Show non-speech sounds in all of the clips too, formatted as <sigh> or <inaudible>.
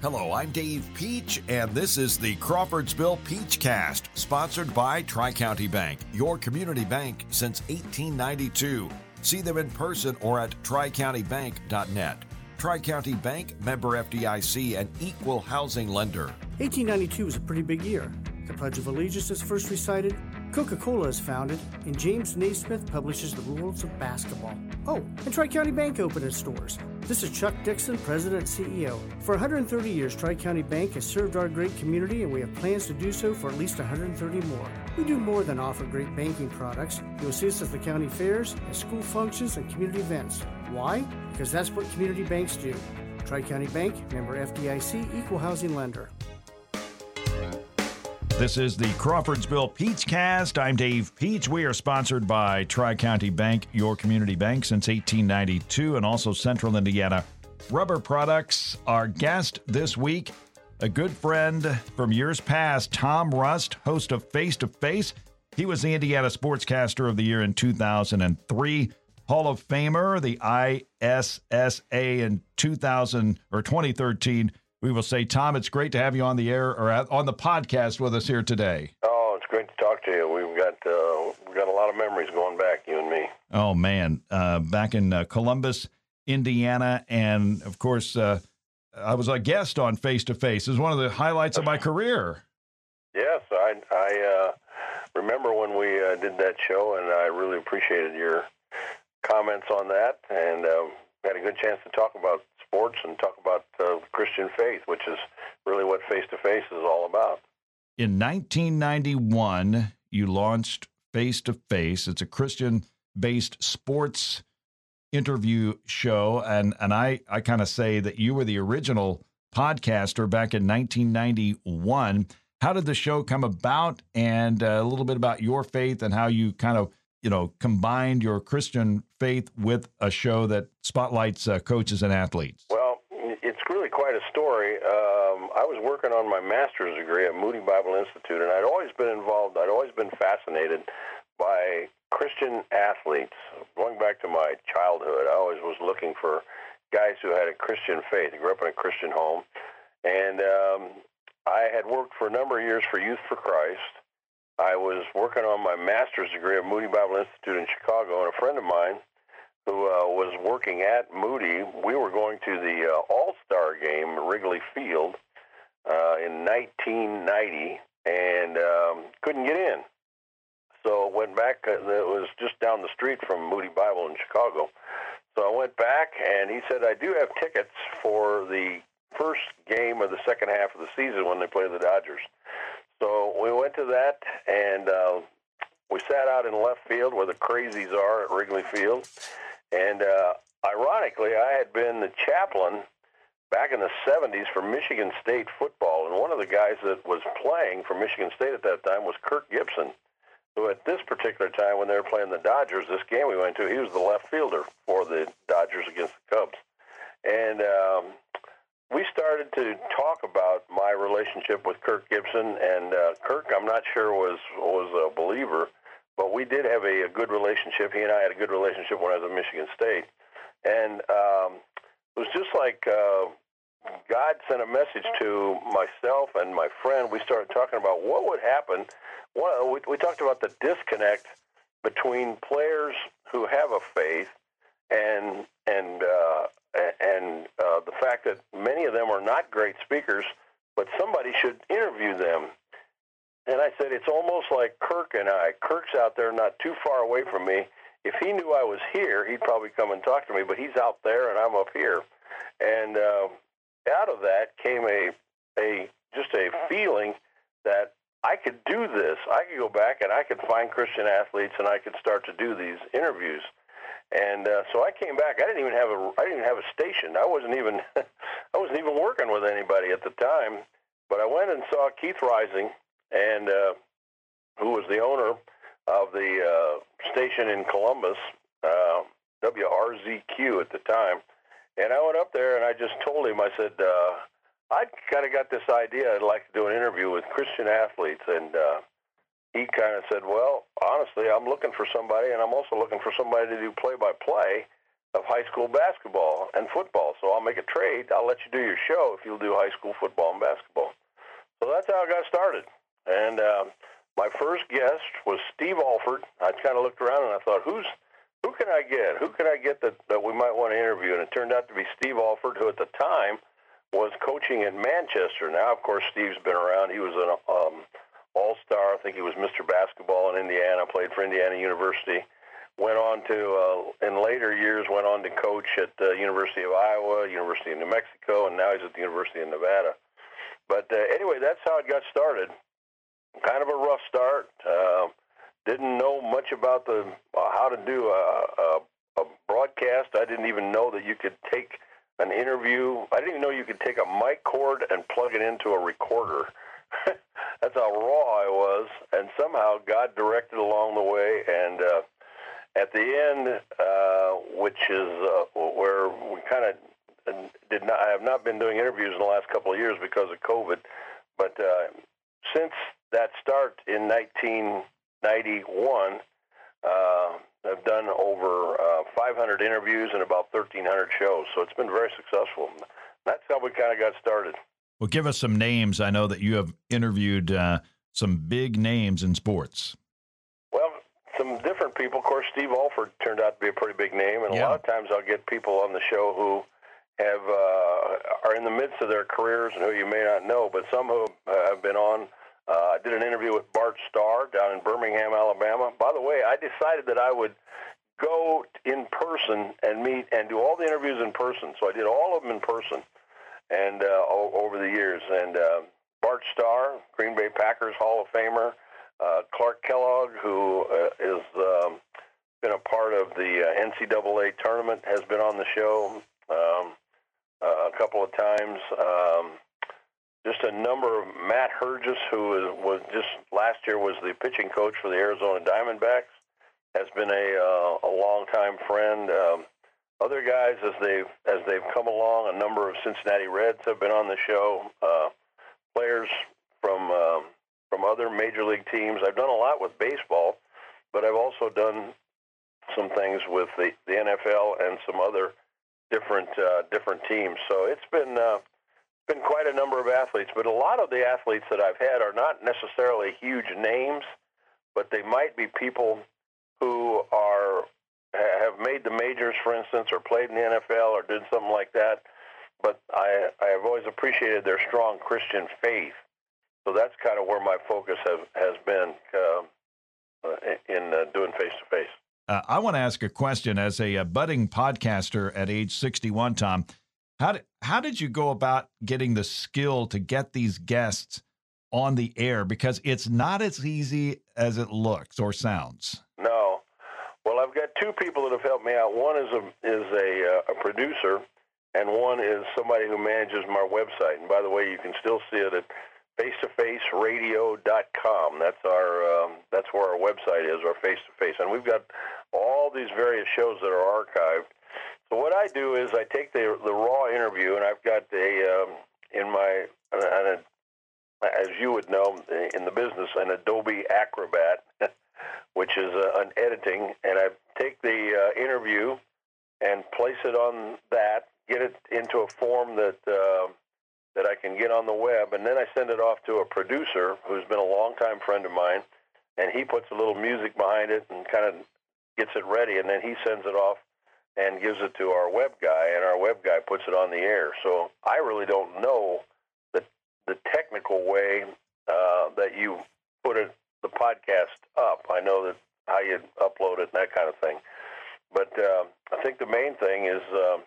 Hello, I'm Dave Peach, and this is the Crawfordsville Peach Cast, sponsored by Tri County Bank, your community bank since 1892. See them in person or at tricountybank.net. Tri County Bank, member FDIC, and equal housing lender. 1892 was a pretty big year. The Pledge of Allegiance is first recited, Coca Cola is founded, and James Naismith publishes the rules of basketball. Oh, and Tri County Bank opened its doors. This is Chuck Dixon, President CEO. For 130 years, Tri County Bank has served our great community, and we have plans to do so for at least 130 more. We do more than offer great banking products. See us at the county fairs, at school functions, and community events. Why? Because that's what community banks do. Tri County Bank, member FDIC, equal housing lender. This is the Crawfordsville Peach Cast. I'm Dave Peach. We are sponsored by Tri County Bank, your community bank since 1892, and also Central Indiana Rubber Products. Our guest this week, a good friend from years past, Tom Rust, host of Face to Face. He was the Indiana Sportscaster of the Year in 2003. Hall of Famer, the ISSA in 2000 or 2013 we will say, Tom, it's great to have you on the air or on the podcast with us here today. Oh, it's great to talk to you. We've got uh, we've got a lot of memories going back, you and me. Oh man, uh, back in uh, Columbus, Indiana, and of course, uh, I was a guest on Face to Face. Is one of the highlights of my <laughs> career. Yes, I I uh, remember when we uh, did that show, and I really appreciated your comments on that, and had a good chance to talk about sports and talk about uh, Christian faith, which is really what Face to Face is all about. In 1991, you launched Face to Face. It's a Christian based sports interview show. And, and I, I kind of say that you were the original podcaster back in 1991. How did the show come about? And uh, a little bit about your faith and how you kind of you know, combined your Christian faith with a show that spotlights uh, coaches and athletes? Well, it's really quite a story. Um, I was working on my master's degree at Moody Bible Institute, and I'd always been involved, I'd always been fascinated by Christian athletes. Going back to my childhood, I always was looking for guys who had a Christian faith. I grew up in a Christian home, and um, I had worked for a number of years for Youth for Christ I was working on my master's degree at Moody Bible Institute in Chicago, and a friend of mine who uh, was working at Moody, we were going to the uh, All Star game at Wrigley Field uh, in 1990 and um, couldn't get in. So went back. Uh, it was just down the street from Moody Bible in Chicago. So I went back, and he said, I do have tickets for the first game of the second half of the season when they play the Dodgers. So we went to that, and uh, we sat out in left field where the crazies are at Wrigley Field. And uh, ironically, I had been the chaplain back in the 70s for Michigan State football. And one of the guys that was playing for Michigan State at that time was Kirk Gibson, who at this particular time, when they were playing the Dodgers, this game we went to, he was the left fielder for the Dodgers against the Cubs. And um, we started to talk about my relationship with Kirk Gibson, and uh, Kirk, I'm not sure was was a believer, but we did have a, a good relationship. He and I had a good relationship when I was at Michigan State, and um, it was just like uh, God sent a message to myself and my friend. We started talking about what would happen. Well, we, we talked about the disconnect between players who have a faith and and uh, and uh, the fact that many of them are not great speakers, but somebody should interview them. And I said, it's almost like Kirk and I. Kirk's out there not too far away from me. If he knew I was here, he'd probably come and talk to me, but he's out there and I'm up here. And uh, out of that came a, a just a feeling that I could do this. I could go back and I could find Christian athletes and I could start to do these interviews. And uh, so I came back. I didn't even have a I didn't have a station. I wasn't even <laughs> I wasn't even working with anybody at the time. But I went and saw Keith Reising, and uh, who was the owner of the uh, station in Columbus, uh, WRZQ at the time. And I went up there and I just told him, I said, uh, I kind of got this idea. I'd like to do an interview with Christian athletes, and uh, he kind of said, "Well, honestly, I'm looking for somebody, and I'm also looking for somebody to do play-by-play. of high school basketball and football. So I'll make a trade. I'll let you do your show if you'll do high school football and basketball. So that's how I got started. And um, my first guest was Steve Alford. I kind of looked around and I thought, who's who can I get? Who can I get that, that we might want to interview? And it turned out to be Steve Alford, who at the time was coaching in Manchester. Now, of course, Steve's been around. He was an um, all-star. I think he was Mr. Basketball in Indiana. Played for Indiana University went on to, uh, in later years, went on to coach at uh, University of Iowa, University of New Mexico, and now he's at the University of Nevada. But uh, anyway, that's how it got started. Kind of a rough start. Uh, didn't know much about the uh, how to do a, a, a broadcast. I didn't even know that you could take an interview. I didn't even know you could take a mic cord and plug it into a recorder. <laughs> That's how raw I was, and somehow God directed along the way, and uh, at the end, uh, which is uh, where we kind of did not. I have not been doing interviews in the last couple of years because of COVID, but uh, since that start in 1991, uh, I've done over uh, 500 interviews and about 1,300 shows. So it's been very successful. That's how we kind of got started. Well, give us some names. I know that you have interviewed uh, some big names in sports Well, some different people. Of course, Steve Alford turned out to be a pretty big name, and yeah. a lot of times I'll get people on the show who have uh, are in the midst of their careers and who you may not know, but some who have been on. Uh, I did an interview with Bart Starr down in Birmingham, Alabama. By the way, I decided that I would go in person and meet and do all the interviews in person. So I did all of them in person, and uh, over the years. And uh, Bart Starr, Green Bay Packers Hall of Famer. Uh, Clark Kellogg, who uh, is um, been a part of the uh, NCAA tournament, has been on the show um, a couple of times. Um, just a number of Matt Herges, who is, was just last year was the pitching coach for the Arizona Diamondbacks, has been a uh, a longtime friend. Um, other guys, as they've as they've come along, a number of Cincinnati Reds have been on the show. Uh, players from um, from other major league teams. I've done a lot with baseball, but I've also done some things with the, the NFL and some other different uh, different teams. So it's been uh, been quite a number of athletes, but a lot of the athletes that I've had are not necessarily huge names, but they might be people who have made the majors, for instance, or played in the NFL or did something like that. But I I have always appreciated their strong Christian faith so that's kind of where my focus has has been um, uh, in uh, doing face to face. I want to ask a question as a, a, budding podcaster at age 61, Tom. How did how did you go about getting the skill to get these guests on the air? Because it's not as easy as it looks or sounds. I've got two people that have helped me out. One is a is a, uh, a producer, and one is somebody who manages my website. And by the way, you can still see it at face-to-faceradio.com. That's our um, that's where our website is, our face-to-face, and we've got all these various shows that are archived. So what I do is I take the the raw interview, and I've got a um, in my a, as you would know in the business an Adobe Acrobat, <laughs> which is uh, an editing, and I take the uh, interview and place it on that, get it into a form that. Uh, that I can get on the web, and then I send it off to a producer who's been a longtime friend of mine, and he puts a little music behind it and kind of gets it ready, and then he sends it off and gives it to our web guy, and our web guy puts it on the air. So I really don't know the the technical way uh, that you put it the podcast up. I know that how you upload it and that kind of thing, but uh, I think the main thing is uh,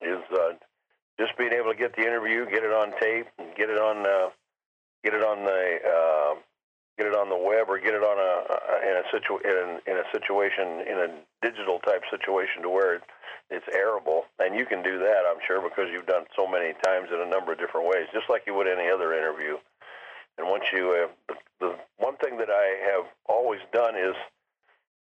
is uh, just being able to get the interview, get it on tape, and get it on uh, get it on the uh, get it on the web or get it on a, in a situ in, in a situation in a digital type situation to where it, it's airable, and you can do that, I'm sure, because you've done so many times in a number of different ways, just like you would any other interview. And once you, uh, the, the one thing that I have always done is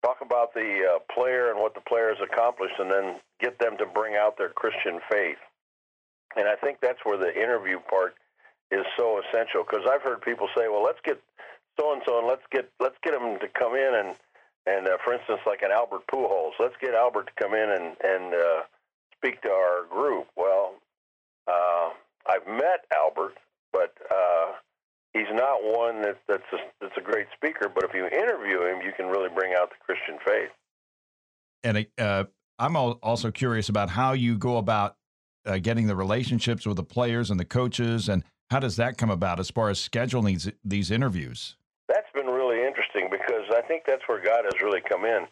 talk about the uh, player and what the player has accomplished, and then get them to bring out their Christian faith. And I think that's where the interview part is so essential because I've heard people say, "Well, let's get so and so and let's get let's get them to come in and And uh, for instance, like an Albert Pujols, let's get Albert to come in and and uh, speak to our group. Well, uh, I've met Albert, but uh, he's not one that, that's a, that's a great speaker. But if you interview him, you can really bring out the Christian faith. And uh, I'm also curious about how you go about uh, getting the relationships with the players and the coaches, and how does that come about as far as scheduling these, these interviews? That's been really interesting because I think that's where God has really come in.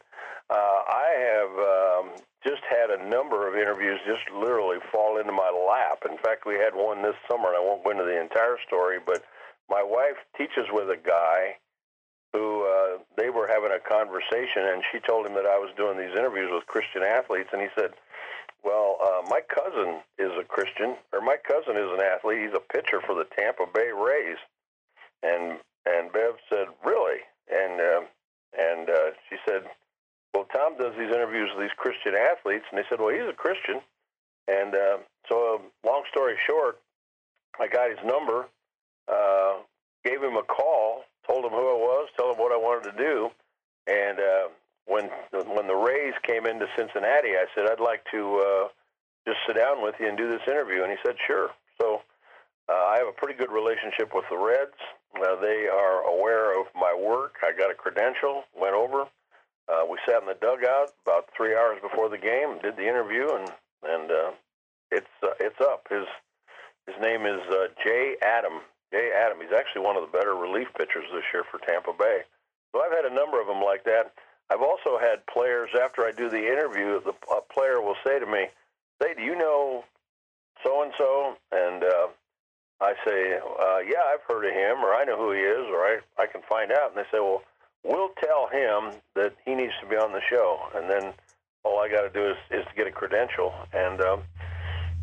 Uh, I have um, just had a number of interviews just literally fall into my lap. In fact, we had one this summer, and I won't go into the entire story, but my wife teaches with a guy who uh, they were having a conversation, and she told him that I was doing these interviews with Christian athletes, and he said, "Well, uh, my cousin is a Christian, or my cousin is an athlete. He's a pitcher for the Tampa Bay Rays." And and Bev said, "Really?" And uh, and uh, she said, "Well, Tom does these interviews with these Christian athletes," and they said, "Well, he's a Christian." And uh, so, uh, long story short, I got his number, uh, gave him a call told him who I was, told him what I wanted to do, and uh, when when the Rays came into Cincinnati, I said I'd like to uh, just sit down with you and do this interview, and he said sure. So uh, I have a pretty good relationship with the Reds. Uh, they are aware of my work. I got a credential, went over. Uh, we sat in the dugout about three hours before the game, did the interview, and and uh, it's uh, it's up. His his name is uh, Jay Adam. Jay Adam. He's actually one of the better relief pitchers this year for Tampa Bay. So I've had a number of them like that. I've also had players after I do the interview, the a player will say to me, "Say, do you know so and so?" And uh, I say, uh, "Yeah, I've heard of him, or I know who he is, or I I can find out." And they say, "Well, we'll tell him that he needs to be on the show." And then all I got to do is is to get a credential and. Um,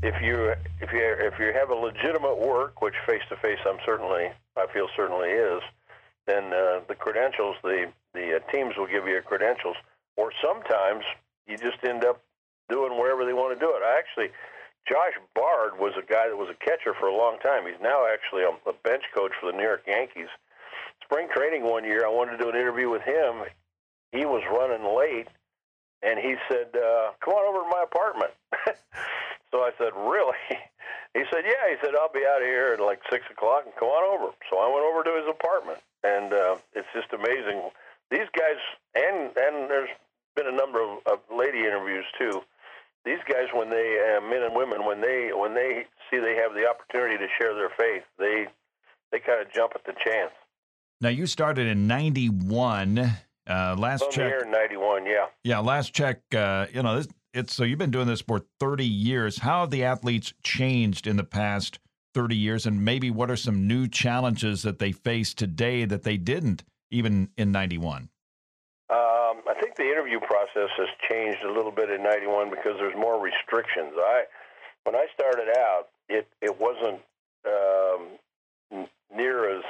if you if you if you have a legitimate work, which face to face I'm certainly I feel certainly is, then uh, the credentials the the uh, teams will give you credentials, or sometimes you just end up doing wherever they want to do it. I actually. Josh Bard was a guy that was a catcher for a long time. He's now actually a, a bench coach for the New York Yankees. Spring training one year, I wanted to do an interview with him. He was running late, and he said, uh, "Come on over to my apartment." <laughs> So I said, really? <laughs> He said, yeah. He said, I'll be out of here at like 6 o'clock and come on over. So I went over to his apartment, and uh, it's just amazing. These guys, and, and there's been a number of, of lady interviews too. These guys, when they, uh, men and women, when they, when they see they have the opportunity to share their faith, they, they kind of jump at the chance. Now you started in '91. Uh, last From check. Here in '91, yeah. Yeah, last check. Uh, you know, this, it's so you've been doing this for 30 years. How have the athletes changed in the past 30 years? And maybe what are some new challenges that they face today that they didn't even in 91? Um, I think the interview process has changed a little bit in 91 because there's more restrictions. I, when I started out, it, it wasn't um, near as,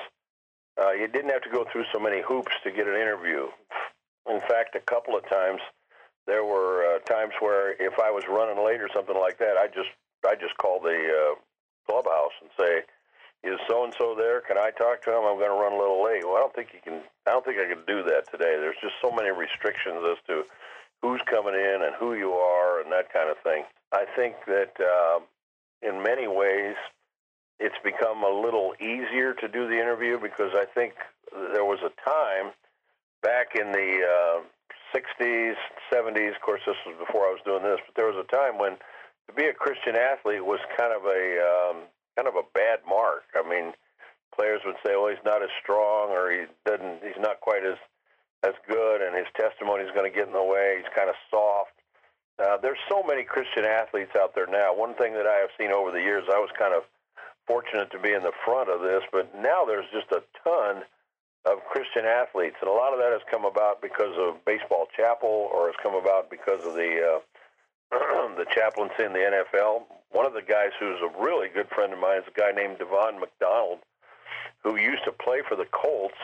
uh, you didn't have to go through so many hoops to get an interview. In fact, a couple of times, there were uh, times where if I was running late or something like that, I just I just call the uh, clubhouse and say, "Is so and so there? Can I talk to him? I'm going to run a little late." Well, I don't think you can. I don't think I can do that today. There's just so many restrictions as to who's coming in and who you are and that kind of thing. I think that uh, in many ways it's become a little easier to do the interview because I think there was a time back in the uh, 60s, 70s. Of course, this was before I was doing this, but there was a time when to be a Christian athlete was kind of a um, kind of a bad mark. I mean, players would say, "Well, he's not as strong, or he doesn't, he's not quite as as good, and his testimony is going to get in the way. He's kind of soft." Uh, there's so many Christian athletes out there now. One thing that I have seen over the years, I was kind of fortunate to be in the front of this, but now there's just a ton of Christian athletes, and a lot of that has come about because of baseball chapel, or has come about because of the uh, <clears throat> the chaplaincy in the NFL. One of the guys who's a really good friend of mine is a guy named Devon McDonald, who used to play for the Colts.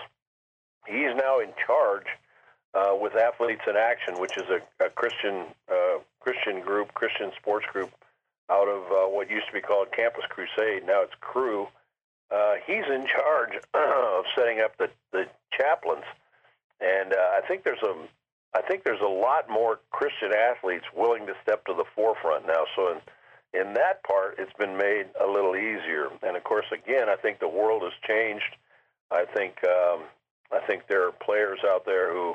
He's now in charge uh, with Athletes in Action, which is a, a Christian uh, Christian group, Christian sports group out of uh, what used to be called Campus Crusade. Now it's Cru uh, he's in charge <clears throat> of setting up the, the chaplains. And uh, I think there's a I think there's a lot more Christian athletes willing to step to the forefront now. So in in that part, it's been made a little easier. And of course, again, I think the world has changed. I think um, I think there are players out there who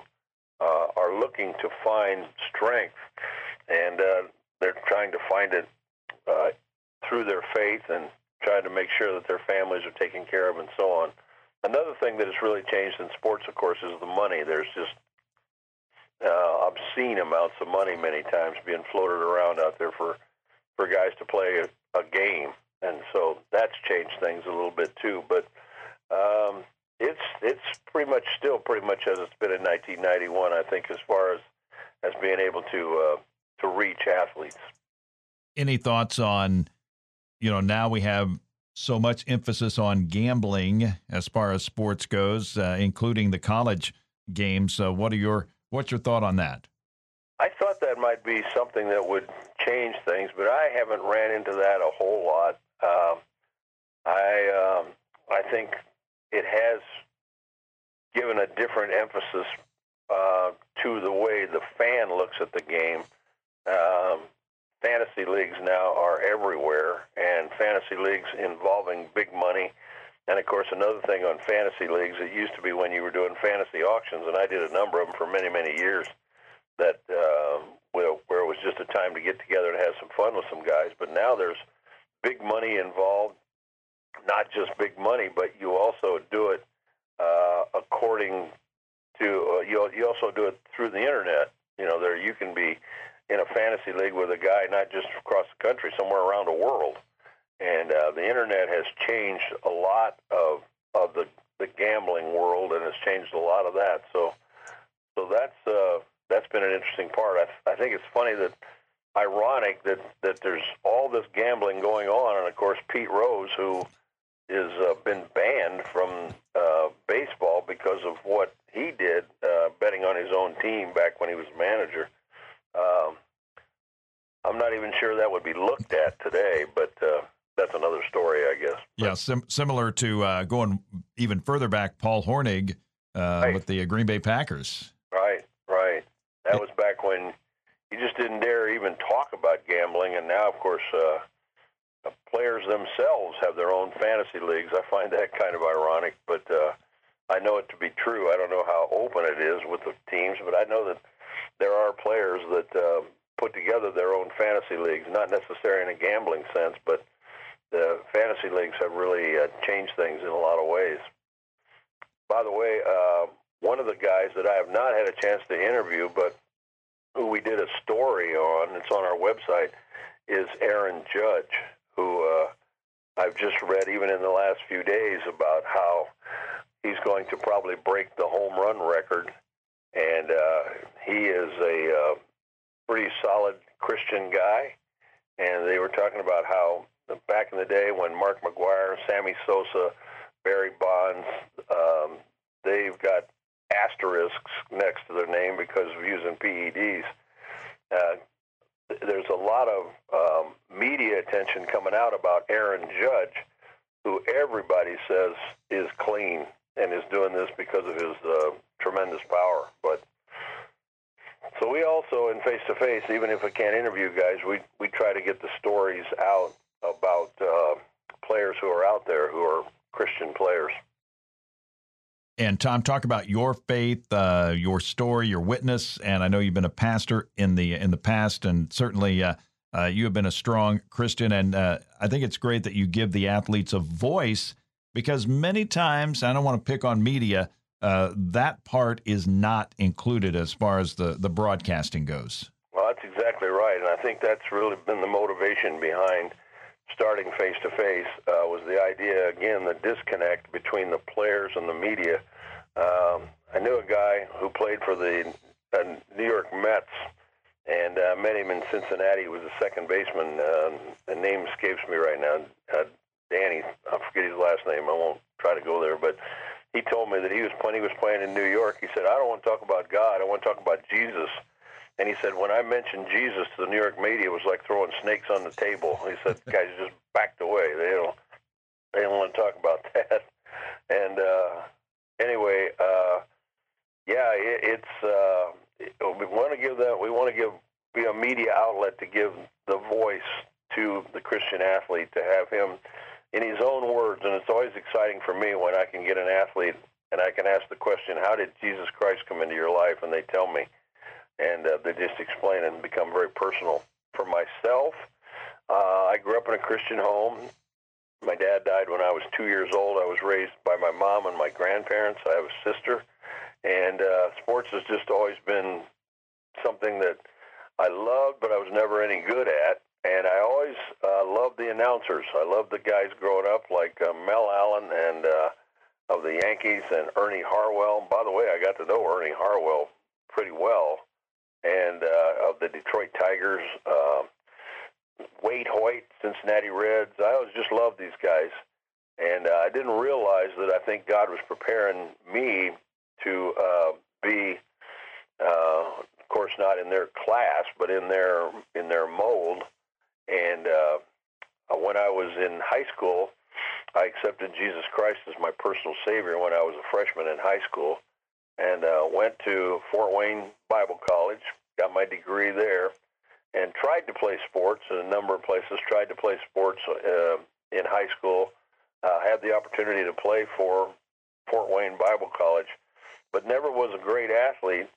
uh, are looking to find strength, and uh, they're trying to find it uh, through their faith and trying to make sure that their families are taken care of and so on. Another thing that has really changed in sports, of course, is the money. There's just uh, obscene amounts of money many times being floated around out there for for guys to play a, a game, and so that's changed things a little bit too. But um, it's it's pretty much still pretty much as it's been in 1991. I think as far as as being able to uh, to reach athletes. Any thoughts on, you know, now we have so much emphasis on gambling as far as sports goes, uh, including the college games. What are your what's your thought on that? I thought that might be something that would change things, but I haven't ran into that a whole lot. Um, I um, I think it has given a different emphasis uh, to the way the fan looks at the game. Um, fantasy leagues now are everywhere, and fantasy leagues involving big money. And of course, another thing on fantasy leagues, it used to be when you were doing fantasy auctions, and I did a number of them for many, many years that uh, where, where it was just a time to get together and have some fun with some guys. But now there's big money involved, not just big money, but you also do it uh, according to uh, you. You also do it through the internet. You know, there you can be in a fantasy league with a guy not just across the country, somewhere around the world. And uh, the internet has changed a lot of of the the gambling world, and has changed a lot of that. So, so that's uh, that's been an interesting part. I, I think it's funny that ironic that that there's all this gambling going on, and of course Pete Rose, who has uh, been banned from uh, baseball because of what he did uh, betting on his own team back when he was manager. Um, I'm not even sure that would be looked at today, but uh, that's another story, I guess. Yeah, sim- similar to uh, going even further back, Paul Hornung uh, right. with the Green Bay Packers. Right, right. That was back when you just didn't dare even talk about gambling, and now, of course, uh, players themselves have their own fantasy leagues. I find that kind of ironic, but uh, I know it to be true. I don't know how open it is with the teams, but I know that there are players that uh, put together their own fantasy leagues, not necessarily in a gambling sense, but the fantasy leagues have really uh, changed things in a lot of ways. By the way, uh, one of the guys that I have not had a chance to interview, but who we did a story on, it's on our website, is Aaron Judge, who uh, I've just read even in the last few days about how he's going to probably break the home run record. And uh, he is a uh, pretty solid Christian guy. And they were talking about how back in the day when Mark McGwire, Sammy Sosa, Barry Bonds, um, they've got asterisks next to their name because of using PEDs. Uh, there's a lot of um, media attention coming out about Aaron Judge, who everybody says is clean and is doing this because of his uh, tremendous power. But so we also in face to face, even if we can't interview guys, we we try to get the stories out about uh, players who are out there who are Christian players. And Tom, talk about your faith, uh, your story, your witness. And I know you've been a pastor in the in the past, and certainly uh, uh, you have been a strong Christian. And uh, I think it's great that you give the athletes a voice because many times I don't want to pick on media. Uh, that part is not included as far as the the broadcasting goes. Well, that's exactly right, and I think that's really been the motivation behind starting face to face was the idea again the disconnect between the players and the media. Um, I knew a guy who played for the uh, New York Mets and uh, met him in Cincinnati. He was a second baseman. Uh, the name escapes me right now. Uh, Danny, I forget his last name. I won't try to go there, but he told me that he was playing. He was playing in New York. He said, "I don't want to talk about God. I want to talk about Jesus." And he said, when I mentioned Jesus to the New York media, it was like throwing snakes on the table. He said, guys just backed away. They don't, they don't want to talk about <laughs> that. And uh, anyway, uh, yeah, it, it's uh, we want to give that. We want to give be a media outlet to give the voice to the Christian athlete to have him in his own words. And it's always exciting for me when I can get an athlete and I can ask the question, "How did Jesus Christ come into your life?" And they tell me, and uh, they just explain and become very personal. For myself, uh, I grew up in a Christian home. My dad died when I was two years old. I was raised by my mom and my grandparents. I have a sister, and uh, sports has just always been something that I loved, but I was never any good at. And I always uh, loved the announcers. I loved the guys growing up, like uh, Mel Allen and uh, of the Yankees and Ernie Harwell. By the way, I got to know Ernie Harwell pretty well, and uh, of the Detroit Tigers. Uh, Waite Hoyt, Cincinnati Reds. I always just loved these guys, and uh, I didn't realize that I think God was preparing me to uh, be, uh, of course, not in their class, but in their in their mold. And uh, when I was in high school, I accepted Jesus Christ as my personal Savior when I was a freshman in high school, and uh, went to Fort Wayne Bible College, got my degree there and tried to play sports in a number of places. Tried to play sports uh, in high school. Uh, had the opportunity to play for Fort Wayne Bible College, but never was a great athlete.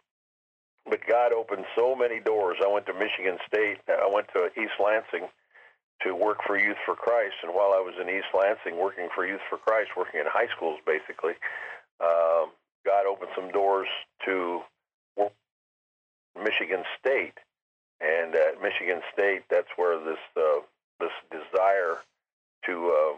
But God opened so many doors. I went to Michigan State. I went to East Lansing to work for Youth for Christ. And while I was in East Lansing working for Youth for Christ, working in high schools basically, um, God opened some doors to Michigan State and at Michigan State, that's where this uh, this desire to uh,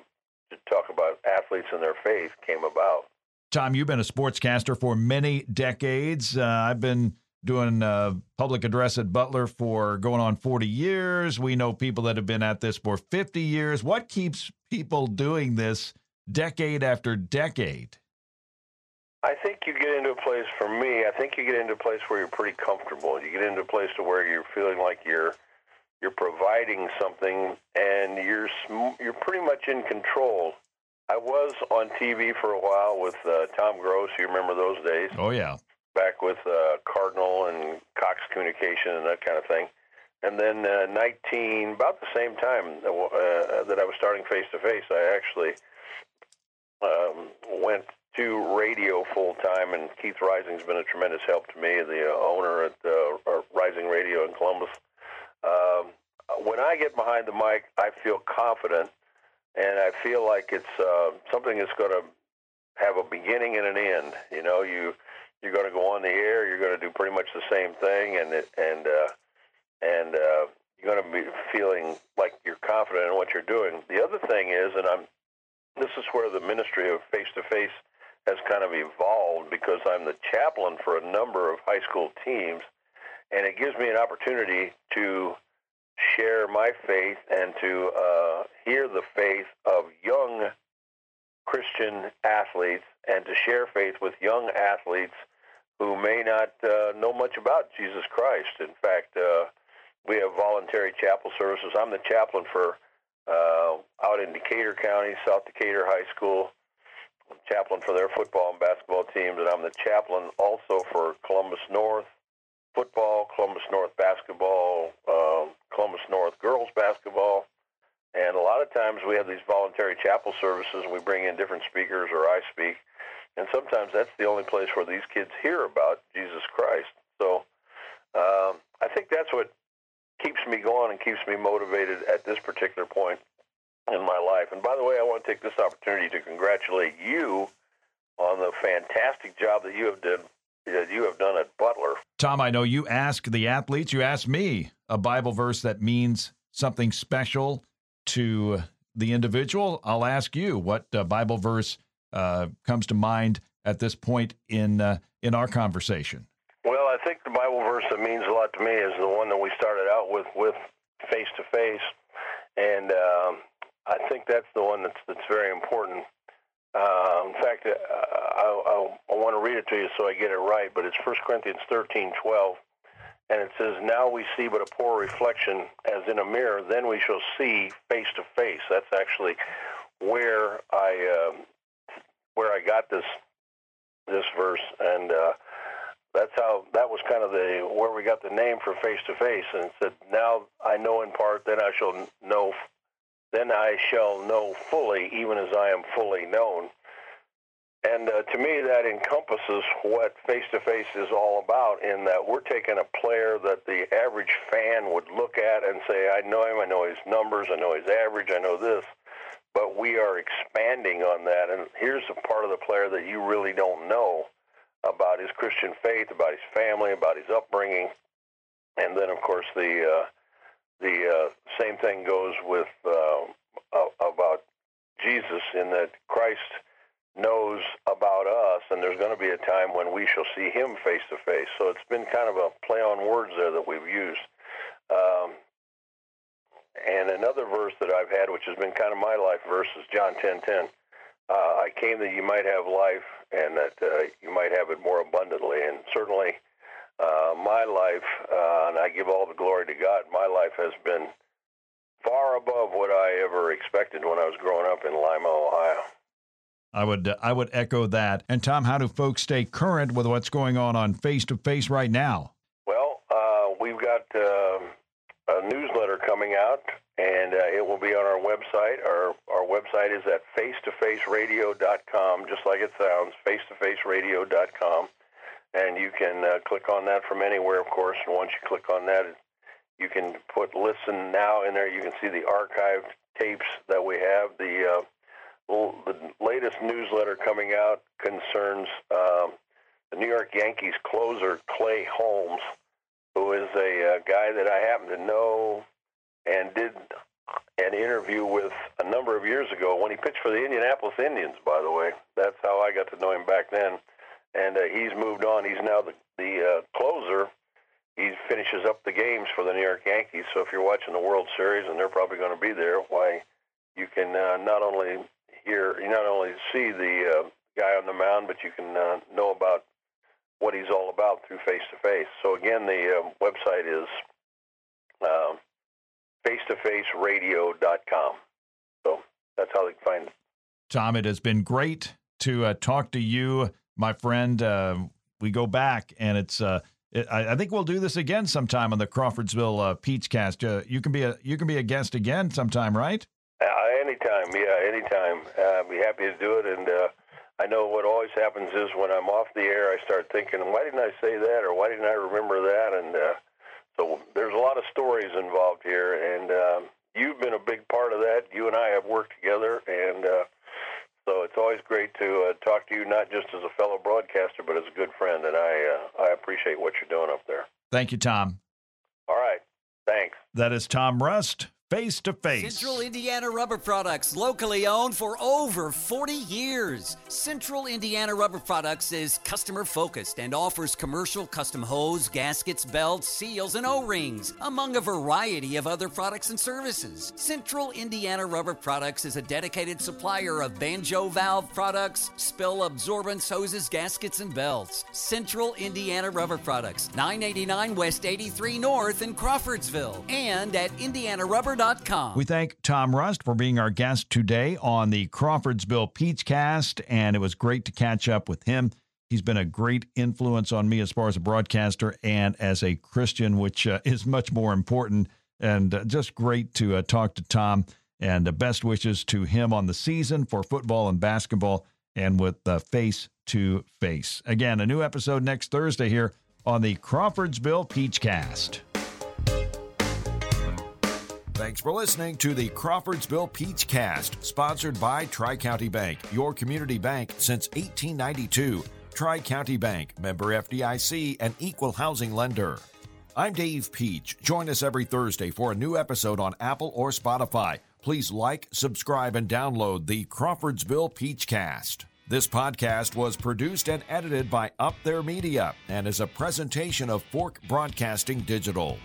to talk about athletes and their faith came about. Tom, you've been a sportscaster for many decades. Uh, I've been doing uh, public address at Butler for going on 40 years. We know people that have been at this for 50 years. What keeps people doing this decade after decade? I think you get into a place for me. I think you get into a place where you're pretty comfortable. You get into a place to where you're feeling like you're you're providing something, and you're you're pretty much in control. I was on TV for a while with uh, Tom Gross. You remember those days? Oh yeah. Back with uh, Cardinal and Cox Communication and that kind of thing. And then uh, 19, about the same time uh, that I was starting face to face, I actually um, went to radio full time, and Keith Reising's been a tremendous help to me, the uh, owner at uh, Reising Radio in Columbus. Um, when I get behind the mic, I feel confident, and I feel like it's uh, something that's going to have a beginning and an end. You know, you you're going to go on the air, you're going to do pretty much the same thing, and it, and uh, and uh, you're going to be feeling like you're confident in what you're doing. The other thing is, and I'm this is where the ministry of face to face has kind of evolved because I'm the chaplain for a number of high school teams, and it gives me an opportunity to share my faith and to uh, hear the faith of young Christian athletes and to share faith with young athletes who may not uh, know much about Jesus Christ. In fact, uh, we have voluntary chapel services. I'm the chaplain for uh, out in Decatur County, South Decatur High School, chaplain for their football and basketball teams, and I'm the chaplain also for Columbus North football, Columbus North basketball, um, Columbus North girls basketball. And a lot of times we have these voluntary chapel services, and we bring in different speakers, or I speak. And sometimes that's the only place where these kids hear about Jesus Christ. So um, I think that's what keeps me going and keeps me motivated at this particular point in my life. And by the way, I want to take this opportunity to congratulate you on the fantastic job that you have done that you have done at Butler. Tom, I know you ask the athletes, you ask me a Bible verse that means something special to the individual. I'll ask you what uh, Bible verse uh, comes to mind at this point in uh, in our conversation. Well, I think the Bible verse that means a lot to me is the one that we started out with with face to face, and um, I think that's the one that's that's very important. Uh, in fact, uh, I, I, I want to read it to you so I get it right. But it's 1 Corinthians 13, 12, and it says, "Now we see but a poor reflection, as in a mirror. Then we shall see face to face." That's actually where I um, where I got this this verse, and uh, that's how that was kind of the where we got the name for face to face, and it said, "Now I know in part, then I shall know, then I shall know fully, even as I am fully known." And uh, to me, that encompasses what face to face is all about. In that we're taking a player that the average fan would look at and say, "I know him. I know his numbers. I know his average. I know this." But we are expanding on that, and here's a part of the player that you really don't know about his Christian faith, about his family, about his upbringing, and then of course the uh, the uh, same thing goes with uh, about Jesus in that Christ knows about us, and there's going to be a time when we shall see Him face to face. So it's been kind of a play on words there that we've used. Um, and another verse that I've had, which has been kind of my life verse, is John 10:10. Uh, I came that you might have life and that uh, you might have it more abundantly. And certainly, uh, my life, I give all the glory to God, my life has been far above what I ever expected when I was growing up in Lima, Ohio. I would uh, I would echo that. And Tom, how do folks stay current with what's going on on Face to Face right now? Well, uh, we've got um, a newsletter coming out, and uh, it will be on our website. Our our website is at facetofaceradio.com, just like it sounds, facetofaceradio.com, and you can uh, click on that from anywhere, of course. And once you click on that, you can put listen now in there. You can see the archived tapes that we have. The uh, the latest newsletter coming out concerns um, the New York Yankees closer Clay Holmes, who is a, a guy that I happen to know and did an interview with a number of years ago when he pitched for the Indianapolis Indians. By the way, that's how I got to know him back then. And uh, he's moved on. He's now the the uh, closer. He finishes up the games for the New York Yankees. So if you're watching the World Series, and they're probably going to be there, why you can uh, not only hear, you not only see the uh, guy on the mound, but you can uh, know about what he's all about through face to face. So again, the uh, website is uh, facetofaceradio.com. So that's how they can find it. Tom, it has been great to uh, talk to you, my friend. Uh, we go back, and it's. Uh, it, I, I, think we'll do this again sometime on the Crawfordsville uh, Peachcast. Uh, you can be a you can be a guest again sometime, right? Uh, anytime, yeah, anytime. Uh, I'd be happy to do it. And I know what always happens is when I'm off the air, I start thinking, why didn't I say that, or why didn't I remember that? And so there's a lot of stories involved here, and um, you've been a big part of that. You and I have worked together, and uh, always great to uh, talk to you, not just as a fellow broadcaster, but as a good friend. And I uh, I appreciate what you're doing up there. Thank you, Tom. All right. Thanks. That is Tom Rust face to face. Central Indiana Rubber Products, locally owned for over 40 years. Central Indiana Rubber Products is customer focused and offers commercial custom hose, gaskets, belts, seals, and O rings, among a variety of other products and services. Central Indiana Rubber Products is a dedicated supplier of banjo valve products, spill absorbents, hoses, gaskets, and belts. Central Indiana Rubber Products, 989 West 83 North in Crawfordsville, and at Indiana Rubber we thank Tom Rust for being our guest today on the Crawfordsville Peachcast, and it was great to catch up with him. He's been a great influence on me as far as a broadcaster and as a Christian, which uh, is much more important. And uh, just great to uh, talk to Tom. And uh, best wishes to him on the season for football and basketball and with face to face. Again, a new episode next Thursday here on the Crawfordsville Peachcast. Thanks for listening to the Crawfordsville Peach Cast, sponsored by Tri County Bank, your community bank since 1892. Tri County Bank, member FDIC, and equal housing lender. I'm Dave Peach. Join us every Thursday for a new episode on Apple or Spotify. Please like, subscribe, and download the Crawfordsville Peach Cast. This podcast was produced and edited by Up There Media and is a presentation of Fork Broadcasting Digital.